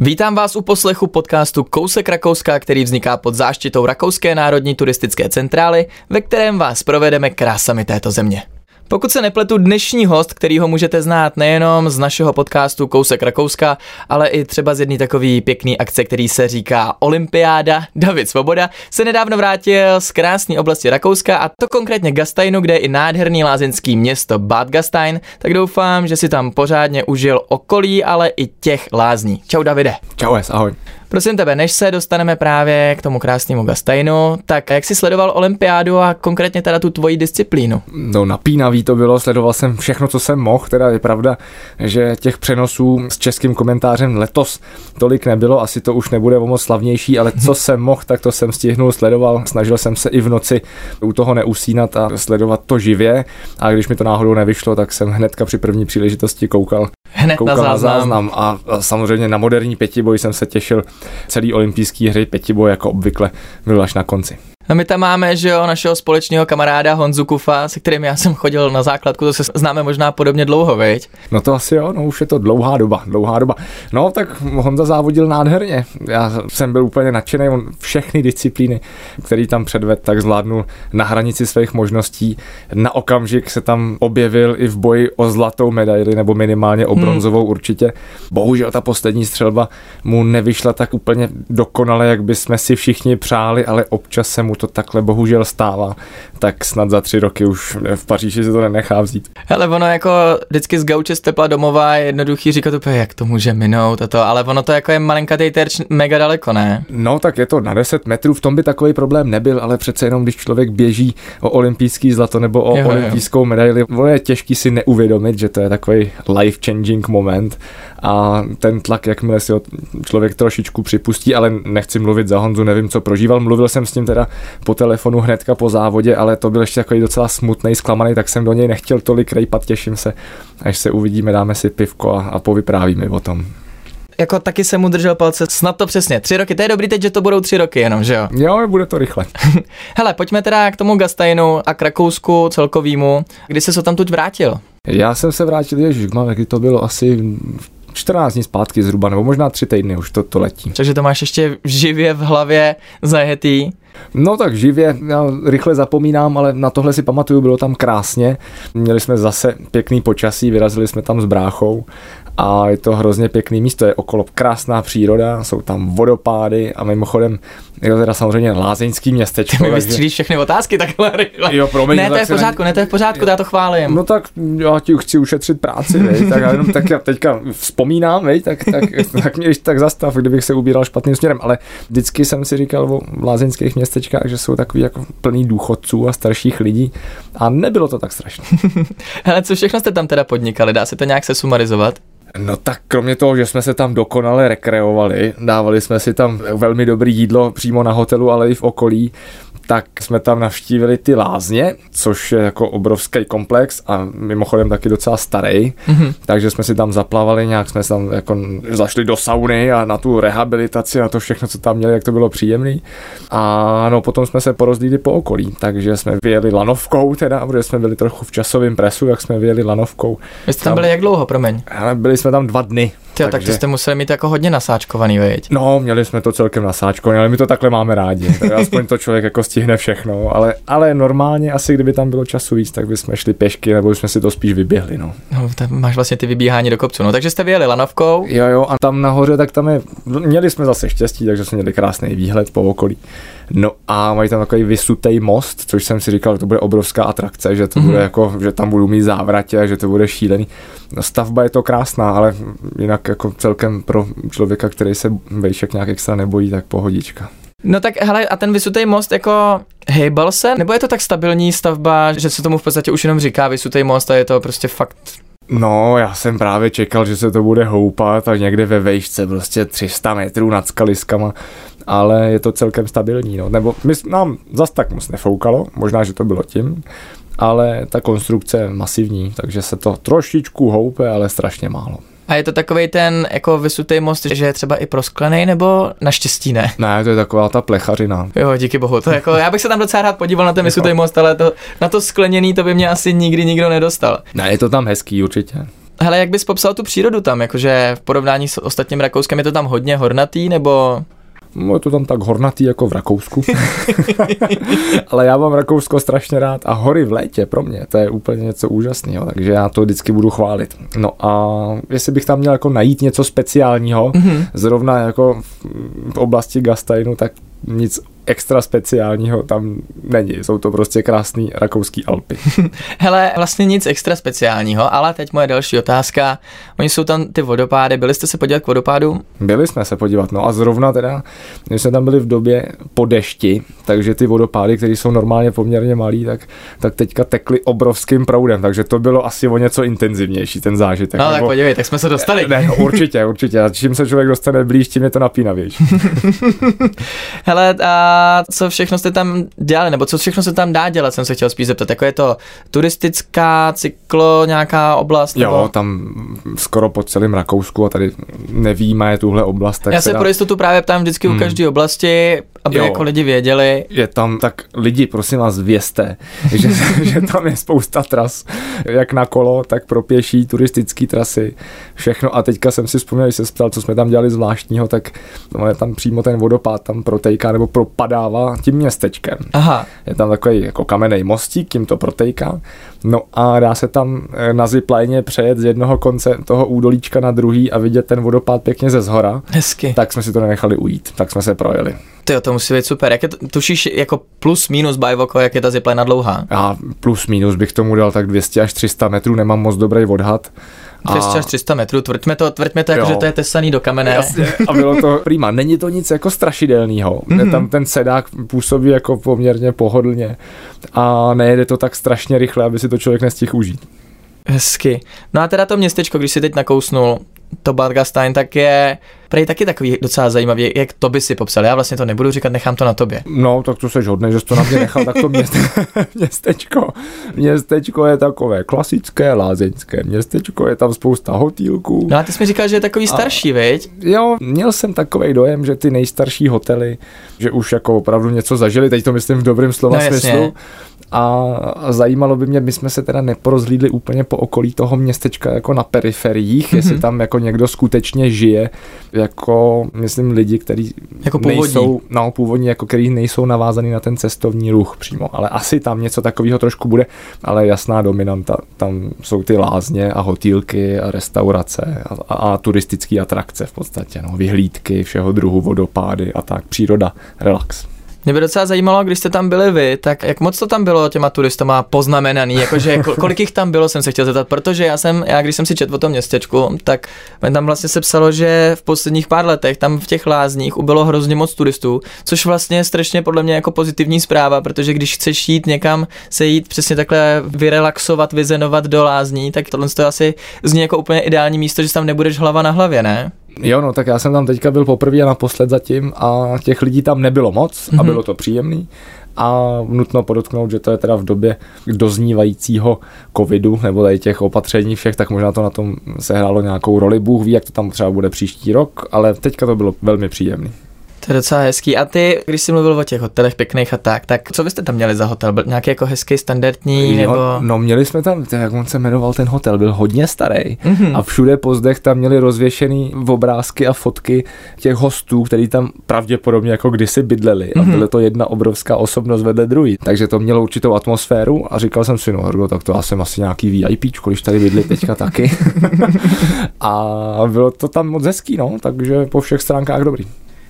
Vítám vás u poslechu podcastu Kousek Rakouska, který vzniká pod záštitou Rakouské národní turistické centrály, ve kterém vás provedeme krásami této země. Pokud se nepletu, dnešní host, který ho můžete znát nejenom z našeho podcastu Kousek Rakouska, ale i třeba z jedné takový pěkný akce, který se říká Olympiáda, David Svoboda, se nedávno vrátil z krásné oblasti Rakouska a to konkrétně Gasteinu, kde je i nádherný lázeňský město Bad Gastein, tak doufám, že si tam pořádně užil okolí, ale i těch lázní. Čau Davide. Čau, ahoj. Prosím tebe, než se dostaneme právě k tomu krásnému Gasteinu, tak jak jsi sledoval olympiádu a konkrétně teda tu tvoji disciplínu? No napínavý to bylo, sledoval jsem všechno, co jsem mohl, teda je pravda, že těch přenosů s českým komentářem letos tolik nebylo, asi to už nebude o moc slavnější, ale co jsem mohl, tak to jsem stihnul, sledoval, snažil jsem se i v noci u toho neusínat a sledovat to živě a když mi to náhodou nevyšlo, tak jsem hnedka při první příležitosti koukal Hned koukal na záznam. na záznam a, a samozřejmě na moderní pětiboj jsem se těšil celý olympijský hry pětiboj jako obvykle byl až na konci. A my tam máme, že jo, našeho společného kamaráda Honzu Kufa, se kterým já jsem chodil na základku, to se známe možná podobně dlouho, veď? No to asi jo, no už je to dlouhá doba, dlouhá doba. No tak Honza závodil nádherně. Já jsem byl úplně nadšený, on všechny disciplíny, který tam předved, tak zvládnul na hranici svých možností. Na okamžik se tam objevil i v boji o zlatou medaili, nebo minimálně o bronzovou hmm. určitě. Bohužel ta poslední střelba mu nevyšla tak úplně dokonale, jak bychom si všichni přáli, ale občas se mu to takhle bohužel stává, tak snad za tři roky už v Paříži se to nenechá vzít. Ale ono jako vždycky z gauče z tepla domova je jednoduchý říkat úplně, jak to může minout a to, ale ono to jako je malinkatý terč mega daleko, ne? No tak je to na 10 metrů, v tom by takový problém nebyl, ale přece jenom když člověk běží o olympijský zlato nebo o jo, olympijskou medaili, ono je těžký si neuvědomit, že to je takový life changing moment a ten tlak, jakmile si ho člověk trošičku připustí, ale nechci mluvit za Honzu, nevím, co prožíval. Mluvil jsem s ním teda po telefonu hnedka po závodě, ale to byl ještě takový docela smutný, zklamaný, tak jsem do něj nechtěl tolik rejpat, těším se, až se uvidíme, dáme si pivko a, a povyprávíme o tom jako taky jsem mu držel palce, snad to přesně. Tři roky, to je dobrý teď, že to budou tři roky jenom, že jo? Jo, bude to rychle. Hele, pojďme teda k tomu Gasteinu a k Rakousku celkovýmu. Kdy jsi se tam tuď vrátil? Já jsem se vrátil, ježiš, kdy to bylo asi 14 dní zpátky zhruba, nebo možná 3 týdny už to, to letí. Takže to máš ještě živě v hlavě zajetý. No tak živě, já rychle zapomínám, ale na tohle si pamatuju, bylo tam krásně. Měli jsme zase pěkný počasí, vyrazili jsme tam s bráchou a je to hrozně pěkný místo, je okolo krásná příroda, jsou tam vodopády a mimochodem je to teda samozřejmě lázeňský městečko. Ty mi vystřílíš všechny otázky takhle rychle. Jo, promiň, ne, to je v pořádku, ne, to je v pořádku, já to chválím. No tak já ti chci ušetřit práci, vej, tak já jenom tak já teďka vzpomínám, vej, tak, tak, tak mě tak zastav, kdybych se ubíral špatným směrem, ale vždycky jsem si říkal o lázeňských městečkách, že jsou takový jako plný důchodců a starších lidí a nebylo to tak strašné. Ale co všechno jste tam teda podnikali, dá se to nějak se sumarizovat? No tak kromě toho, že jsme se tam dokonale rekreovali, dávali jsme si tam velmi dobrý jídlo přímo na hotelu, ale i v okolí, tak jsme tam navštívili ty lázně, což je jako obrovský komplex a mimochodem taky docela starý, mm-hmm. takže jsme si tam zaplavali, nějak jsme tam jako zašli do sauny a na tu rehabilitaci a to všechno, co tam měli, jak to bylo příjemný. A no potom jsme se porozlíli po okolí, takže jsme vyjeli lanovkou teda, protože jsme byli trochu v časovém presu, jak jsme vyjeli lanovkou. Vy jste tam, tam byli jak dlouho, promiň? Ale byli jsme tam dva dny, Tyjo, takže... tak to jste museli mít jako hodně nasáčkovaný, veď? No, měli jsme to celkem nasáčkovaný, ale my to takhle máme rádi. Tak aspoň to člověk jako stihne všechno, ale, ale normálně asi, kdyby tam bylo času víc, tak bychom šli pěšky, nebo jsme si to spíš vyběhli, no. No, tam máš vlastně ty vybíhání do kopců, no, takže jste vyjeli lanovkou. Jo, jo, a tam nahoře, tak tam je, měli jsme zase štěstí, takže jsme měli krásný výhled po okolí. No a mají tam takový vysutý most, což jsem si říkal, že to bude obrovská atrakce, že to mm-hmm. bude jako, že tam budu mít závratě, že to bude šílený. No, stavba je to krásná, ale jinak jako celkem pro člověka, který se vejšek nějak extra nebojí, tak pohodička. No tak hele, a ten vysutý most jako hejbal se? Nebo je to tak stabilní stavba, že se tomu v podstatě už jenom říká vysutý most a je to prostě fakt No, já jsem právě čekal, že se to bude houpat a někde ve vejšce prostě 300 metrů nad skaliskama, ale je to celkem stabilní, no. Nebo my, nám zas tak moc nefoukalo, možná, že to bylo tím, ale ta konstrukce je masivní, takže se to trošičku houpe, ale strašně málo. A je to takový ten jako vysutý most, že je třeba i prosklený, nebo naštěstí ne? Ne, to je taková ta plechařina. Jo, díky bohu. To jako, já bych se tam docela rád podíval na ten vysutý most, ale to, na to skleněný to by mě asi nikdy nikdo nedostal. Ne, je to tam hezký určitě. Hele, jak bys popsal tu přírodu tam, jakože v porovnání s ostatním Rakouskem je to tam hodně hornatý, nebo No, je to tam tak hornatý jako v Rakousku. Ale já mám Rakousko strašně rád a hory v létě pro mě, to je úplně něco úžasného, takže já to vždycky budu chválit. No a jestli bych tam měl jako najít něco speciálního, mm-hmm. zrovna jako v oblasti Gasteinu, tak nic extra speciálního tam není. Jsou to prostě krásný rakouský Alpy. Hele, vlastně nic extra speciálního, ale teď moje další otázka. Oni jsou tam ty vodopády, byli jste se podívat k vodopádu? Byli jsme se podívat, no a zrovna teda, my jsme tam byli v době po dešti, takže ty vodopády, které jsou normálně poměrně malý, tak, tak teďka tekly obrovským proudem, takže to bylo asi o něco intenzivnější ten zážitek. No tak podívej, tak jsme se dostali. Ne, no, určitě, určitě. A čím se člověk dostane blíž, tím je to napínavější. Hele, a co všechno jste tam dělali, nebo co všechno se tam dá dělat, jsem se chtěl spíš zeptat. Jako je to turistická, cyklo, nějaká oblast? Jo, nebo? tam skoro po celém Rakousku a tady nevíme tuhle oblast. Tak Já se teda... pro jistotu právě ptám vždycky hmm. u každé oblasti, aby jo, jako lidi věděli. Je tam, tak lidi, prosím vás, vězte, že, že tam je spousta tras, jak na kolo, tak pro pěší, turistické trasy, všechno. A teďka jsem si vzpomněl, když se ptal, co jsme tam dělali zvláštního, tak no, je tam přímo ten vodopád tam protejká nebo propadává tím městečkem. Aha. Je tam takový jako kamenný mostík, tím to protejká. No a dá se tam eh, na zipline přejet z jednoho konce toho údolíčka na druhý a vidět ten vodopád pěkně ze zhora. Hezky. Tak jsme si to nenechali ujít, tak jsme se projeli. Ty to musí být super. Jak je to, tušíš jako plus minus bajvoko, jak je ta zipline dlouhá? A plus minus bych tomu dal tak 200 až 300 metrů, nemám moc dobrý odhad. 200 až 300 metrů, tvrďme to, tvrďme to jako, že to je tesaný do kamene. Jasně, a bylo to prima. Není to nic jako strašidelného. Mm-hmm. Tam ten sedák působí jako poměrně pohodlně a nejede to tak strašně rychle, aby si to člověk nestihl užít. Hezky. No a teda to městečko, když si teď nakousnul, to Bargastein, tak je prej taky takový docela zajímavý, jak to by si popsal. Já vlastně to nebudu říkat, nechám to na tobě. No, tak to seš hodný, že jsi to na mě nechal, tak to měst, městečko. Městečko je takové klasické lázeňské městečko, je tam spousta hotýlků. No a ty jsi mi říkal, že je takový starší, veď? Jo, měl jsem takový dojem, že ty nejstarší hotely, že už jako opravdu něco zažili, teď to myslím v dobrém slova no, smyslu. A zajímalo by mě, my jsme se teda neporozlídli úplně po okolí toho městečka jako na periferiích, mm-hmm. jestli tam jako někdo skutečně žije, jako myslím lidi, kteří jako původní. nejsou, no původní, jako který nejsou navázaný na ten cestovní ruch přímo, ale asi tam něco takového trošku bude, ale jasná dominanta, tam jsou ty lázně a hotýlky a restaurace a, a, a turistické atrakce v podstatě, no, vyhlídky všeho druhu, vodopády a tak, příroda, relax. Mě by docela zajímalo, když jste tam byli vy, tak jak moc to tam bylo těma turistama poznamenaný, jakože kolik jich tam bylo, jsem se chtěl zeptat, protože já jsem, já když jsem si četl o tom městečku, tak tam vlastně se psalo, že v posledních pár letech tam v těch lázních ubylo hrozně moc turistů, což vlastně je strašně podle mě jako pozitivní zpráva, protože když chceš jít někam se jít přesně takhle vyrelaxovat, vyzenovat do lázní, tak tohle to asi zní jako úplně ideální místo, že tam nebudeš hlava na hlavě, ne? Jo, no tak já jsem tam teďka byl poprvé a naposled zatím a těch lidí tam nebylo moc mm-hmm. a mhm. bylo to příjemný. A nutno podotknout, že to je teda v době doznívajícího covidu nebo tady těch opatření všech, tak možná to na tom sehrálo nějakou roli. Bůh ví, jak to tam třeba bude příští rok, ale teďka to bylo velmi příjemný. To je docela hezký. A ty, když jsi mluvil o těch hotelech pěkných a tak, tak co byste tam měli za hotel? Byl nějaký jako hezký, standardní? Jo, nebo... No, měli jsme tam, jak on se jmenoval ten hotel, byl hodně starý. Mm-hmm. A všude po zdech tam měli rozvěšený obrázky a fotky těch hostů, kteří tam pravděpodobně jako kdysi bydleli. Mm-hmm. A mhm. byla to jedna obrovská osobnost vedle druhý. Takže to mělo určitou atmosféru a říkal jsem si, no Hrgo, tak to já jsem asi nějaký VIP, když tady bydli teďka taky. a bylo to tam moc hezký, no, takže po všech stránkách dobrý.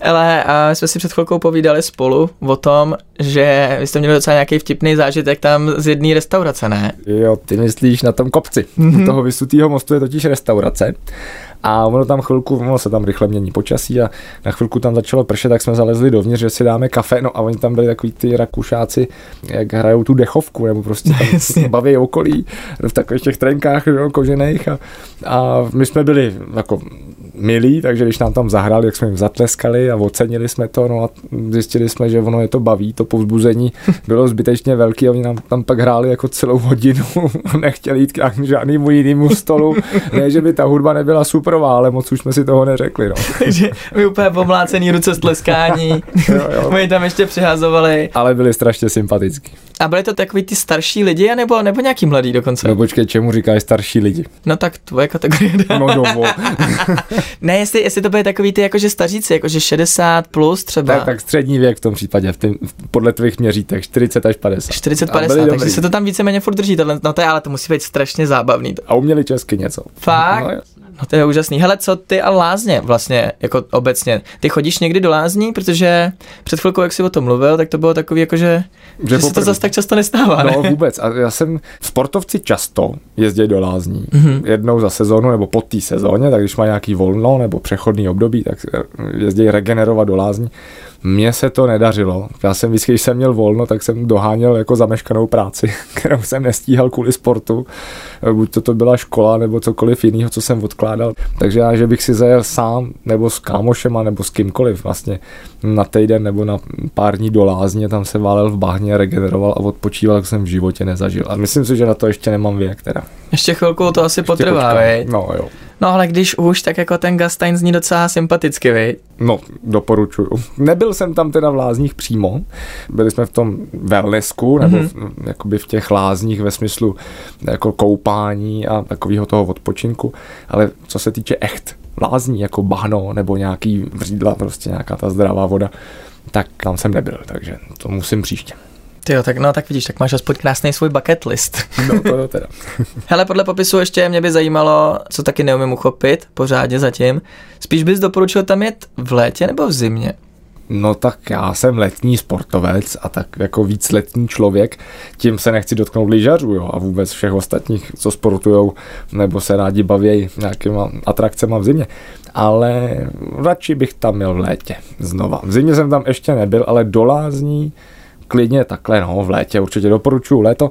Ale a jsme si před chvilkou povídali spolu o tom, že vy jste měli docela nějaký vtipný zážitek tam z jedné restaurace, ne? Jo, ty myslíš na tom kopci. Mm-hmm. U toho vysutého mostu je totiž restaurace. A ono tam chvilku, ono se tam rychle mění počasí a na chvilku tam začalo pršet, tak jsme zalezli dovnitř, že si dáme kafe, no a oni tam byli takový ty rakušáci, jak hrajou tu dechovku, nebo prostě tam baví okolí v takových těch trenkách jo, kožených a, a my jsme byli jako milí, takže když nám tam zahrali, jak jsme jim zatleskali a ocenili jsme to, no a zjistili jsme, že ono je to baví, to povzbuzení bylo zbytečně velký a oni nám tam pak hráli jako celou hodinu, nechtěli jít k žádnému jinému stolu, ne, že by ta hudba nebyla superová, ale moc už jsme si toho neřekli, no. takže my úplně pomlácený ruce z tleskání, jo, jo. my tam ještě přihazovali. Ale byli strašně sympatický. A byli to takový ty starší lidi, nebo, nebo nějaký mladý dokonce? No počkej, čemu říkáš starší lidi? No tak tvoje kategorie. No, no, no. Ne, jestli, jestli to bude takový ty jakože staříci, jakože 60 plus třeba. Tak, tak střední věk v tom případě, v tým, podle tvých měřítek, 40 až 50. 40, 50, takže dobrý. se to tam víceméně furt drží, tohle, no to je, ale to musí být strašně zábavný. A uměli česky něco. Fakt? No, No to je úžasný. Hele, co ty a lázně vlastně, jako obecně? Ty chodíš někdy do lázní, protože před chvilkou, jak jsi o tom mluvil, tak to bylo takový, jako že, že, že se to zase tak často nestává. Ne? No vůbec. A já jsem, sportovci často jezdí do lázní. Mm-hmm. Jednou za sezónu nebo po té sezóně, tak když má nějaký volno nebo přechodný období, tak jezdí regenerovat do lázní. Mně se to nedařilo. Já jsem vždycky, když jsem měl volno, tak jsem doháněl jako zameškanou práci, kterou jsem nestíhal kvůli sportu. Buď to, to byla škola nebo cokoliv jiného, co jsem odkládal. Takže já, že bych si zajel sám nebo s kámošema nebo s kýmkoliv vlastně na týden nebo na pár dní do lázně, tam se válel v bahně, regeneroval a odpočíval, jak jsem v životě nezažil. A myslím si, že na to ještě nemám věk teda. Ještě chvilku to asi ještě potrvá, No jo. No ale když už, tak jako ten Gastein zní docela sympaticky, vej? No, doporučuju. Nebyl jsem tam teda v lázních přímo, byli jsme v tom wellnessku, nebo mm-hmm. v, jakoby v těch lázních ve smyslu jako koupání a takového toho odpočinku, ale co se týče echt lázní, jako bahno nebo nějaký vřídla, prostě nějaká ta zdravá voda, tak tam jsem nebyl, takže to musím příště. Ty jo, tak no, tak vidíš, tak máš aspoň krásný svůj bucket list. No, to jo teda. Hele, podle popisu ještě mě by zajímalo, co taky neumím uchopit pořádně zatím. Spíš bys doporučil tam jet v létě nebo v zimě? No tak já jsem letní sportovec a tak jako víc letní člověk, tím se nechci dotknout lyžařů jo, a vůbec všech ostatních, co sportujou nebo se rádi baví nějakýma atrakcemi v zimě. Ale radši bych tam měl v létě znova. V zimě jsem tam ještě nebyl, ale do lázní klidně takhle, no, v létě určitě doporučuju léto.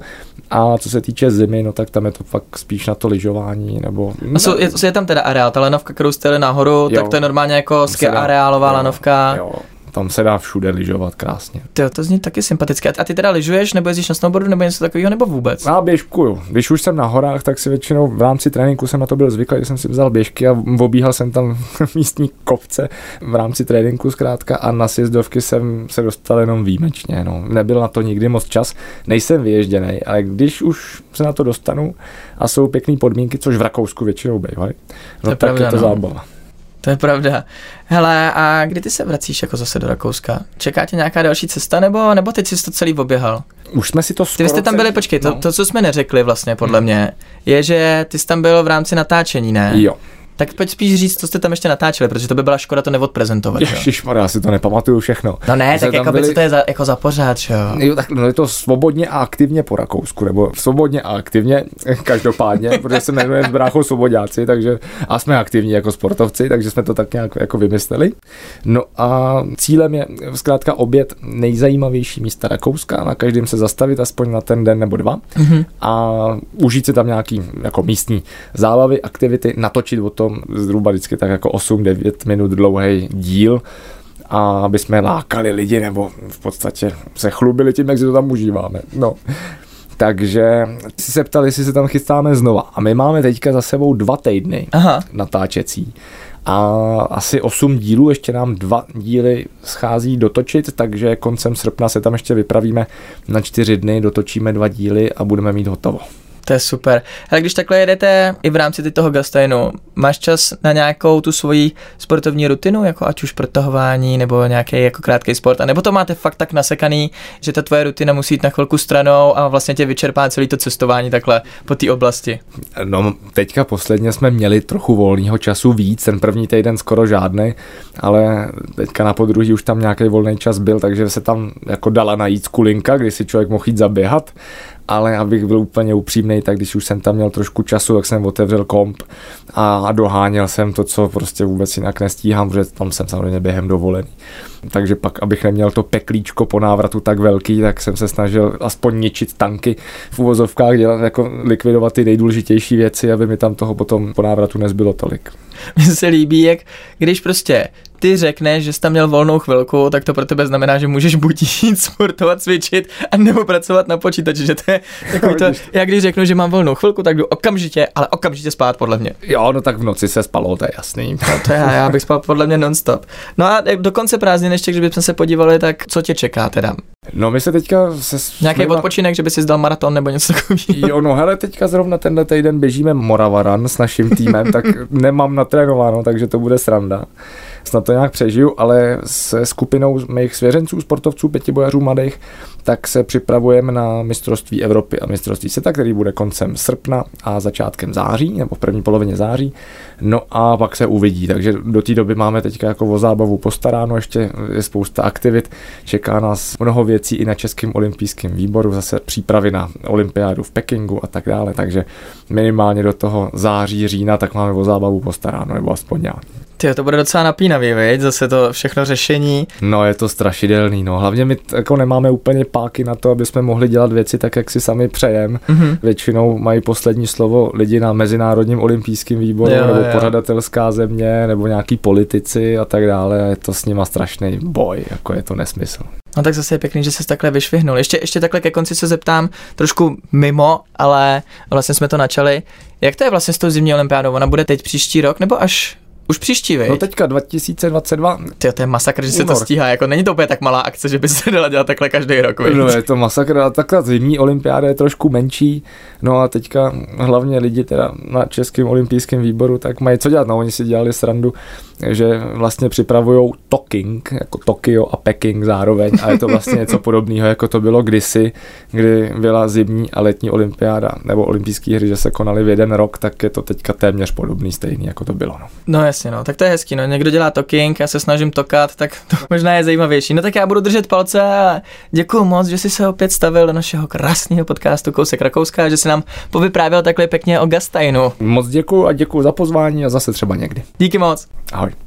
A co se týče zimy, no tak tam je to fakt spíš na to lyžování, nebo... A jsou, je, je tam teda areál, ta lanovka, kterou jste nahoru, jo, tak to je normálně jako ski areálová jo, lanovka. Jo, tam se dá všude lyžovat krásně. Ty, to zní taky sympatické. A ty teda lyžuješ, nebo jezdíš na snowboardu, nebo něco takového, nebo vůbec? Já běžkuju. Když už jsem na horách, tak si většinou v rámci tréninku jsem na to byl zvyklý, že jsem si vzal běžky a obíhal jsem tam místní kopce v rámci tréninku zkrátka a na sjezdovky jsem se dostal jenom výjimečně. No. Nebyl na to nikdy moc čas, nejsem vyježděný, ale když už se na to dostanu a jsou pěkné podmínky, což v Rakousku většinou bývají, no, tak pravda, je to no. zábava. To je pravda. Hele, a kdy ty se vracíš jako zase do Rakouska? Čeká tě nějaká další cesta, nebo, nebo teď jsi to celý oběhal? Už jsme si to skoro Ty jste tam byli, počkej, no. to, to, co jsme neřekli vlastně, podle hmm. mě, je, že ty jsi tam byl v rámci natáčení, ne? Jo. Tak pojď spíš říct, co jste tam ještě natáčeli, protože to by byla škoda to neodprezentovat. Ježišmarja, já si to nepamatuju všechno. No ne, tak jako byli... co to je za, jako za pořád, jo? jo tak no je to svobodně a aktivně po Rakousku, nebo svobodně a aktivně, každopádně, protože se jmenuje s bráchou Svobodáci, takže a jsme aktivní jako sportovci, takže jsme to tak nějak jako vymysleli. No a cílem je zkrátka obět nejzajímavější místa Rakouska, na každém se zastavit aspoň na ten den nebo dva mm-hmm. a užít si tam nějaký jako místní zábavy, aktivity, natočit o tom, zhruba vždycky tak jako 8-9 minut dlouhý díl, a aby jsme lákali lidi, nebo v podstatě se chlubili tím, jak si to tam užíváme. No. Takže si se ptali, jestli se tam chystáme znova. A my máme teďka za sebou dva týdny Aha. natáčecí. A asi osm dílů, ještě nám dva díly schází dotočit, takže koncem srpna se tam ještě vypravíme na čtyři dny, dotočíme dva díly a budeme mít hotovo. To je super. Ale když takhle jedete i v rámci toho Gasteinu, máš čas na nějakou tu svoji sportovní rutinu, jako ať už protahování nebo nějaký jako krátký sport, a nebo to máte fakt tak nasekaný, že ta tvoje rutina musí jít na chvilku stranou a vlastně tě vyčerpá celý to cestování takhle po té oblasti? No, teďka posledně jsme měli trochu volného času víc, ten první týden skoro žádný, ale teďka na podruhý už tam nějaký volný čas byl, takže se tam jako dala najít skulinka, kdy si člověk mohl jít zaběhat ale abych byl úplně upřímný, tak když už jsem tam měl trošku času, tak jsem otevřel komp a doháněl jsem to, co prostě vůbec jinak nestíhám, protože tam jsem samozřejmě během dovolený. Takže pak, abych neměl to peklíčko po návratu tak velký, tak jsem se snažil aspoň ničit tanky v uvozovkách, dělat, jako likvidovat ty nejdůležitější věci, aby mi tam toho potom po návratu nezbylo tolik. Mně se líbí, jak když prostě ty řekneš, že jsi tam měl volnou chvilku, tak to pro tebe znamená, že můžeš buď jít sportovat, cvičit, a nebo pracovat na počítači, že to je takový to, já když řeknu, že mám volnou chvilku, tak jdu okamžitě, ale okamžitě spát podle mě. Jo, no tak v noci se spalo, to je jasný. No to já, já bych spal podle mě nonstop. No a do konce prázdnin ještě, kdybychom se podívali, tak co tě čeká teda? No my se teďka se... Nějaký odpočinek, že by si zdal maraton nebo něco takového? Jo, no hele, teďka zrovna tenhle týden běžíme Moravaran s naším týmem, tak nemám natrénováno, takže to bude sranda snad to nějak přežiju, ale se skupinou mých svěřenců, sportovců, pětibojařů mladých, tak se připravujeme na mistrovství Evropy. A mistrovství světa, který bude koncem srpna a začátkem září, nebo v první polovině září. No a pak se uvidí, takže do té doby máme teďka jako o zábavu postaráno, ještě je spousta aktivit, čeká nás mnoho věcí i na Českém olympijském výboru, zase přípravy na olympiádu v Pekingu a tak dále, takže minimálně do toho září, října, tak máme o zábavu postaráno, nebo aspoň já. Ty, to bude docela napínavý, veď? Zase to všechno řešení. No, je to strašidelný, no. Hlavně my jako nemáme úplně páky na to, aby jsme mohli dělat věci tak, jak si sami přejem. Mm-hmm. Většinou mají poslední slovo lidi na Mezinárodním olympijském výboru, jo, nebo jo. pořadatelská země, nebo nějaký politici a tak dále. A je to s nima strašný boj, jako je to nesmysl. No tak zase je pěkný, že se takhle vyšvihnul. Ještě, ještě takhle ke konci se zeptám trošku mimo, ale vlastně jsme to načali. Jak to je vlastně s tou zimní olympiádou? Ona bude teď příští rok nebo až už příští, vej? No teďka 2022. Ty, to je masakr, že se to stíhá, jako není to úplně tak malá akce, že by se dala dělat takhle každý rok, vej? No je to masakr, a takhle zimní olympiáda je trošku menší, no a teďka hlavně lidi teda na Českém olympijském výboru, tak mají co dělat, no oni si dělali srandu, že vlastně připravují Toking, jako Tokio a Peking zároveň a je to vlastně něco podobného, jako to bylo kdysi, kdy byla zimní a letní olympiáda nebo olympijské hry, že se konaly v jeden rok, tak je to teďka téměř podobný, stejný, jako to bylo. No, no jasně, no, tak to je hezký, no, někdo dělá Toking, já se snažím tokat, tak to možná je zajímavější. No tak já budu držet palce a děkuji moc, že jsi se opět stavil do našeho krásného podcastu Kousek Rakouska, že jsi nám povyprávěl takhle pěkně o Gastajnu. Moc děkuji a děkuji za pozvání a zase třeba někdy. Díky moc. Ahoj.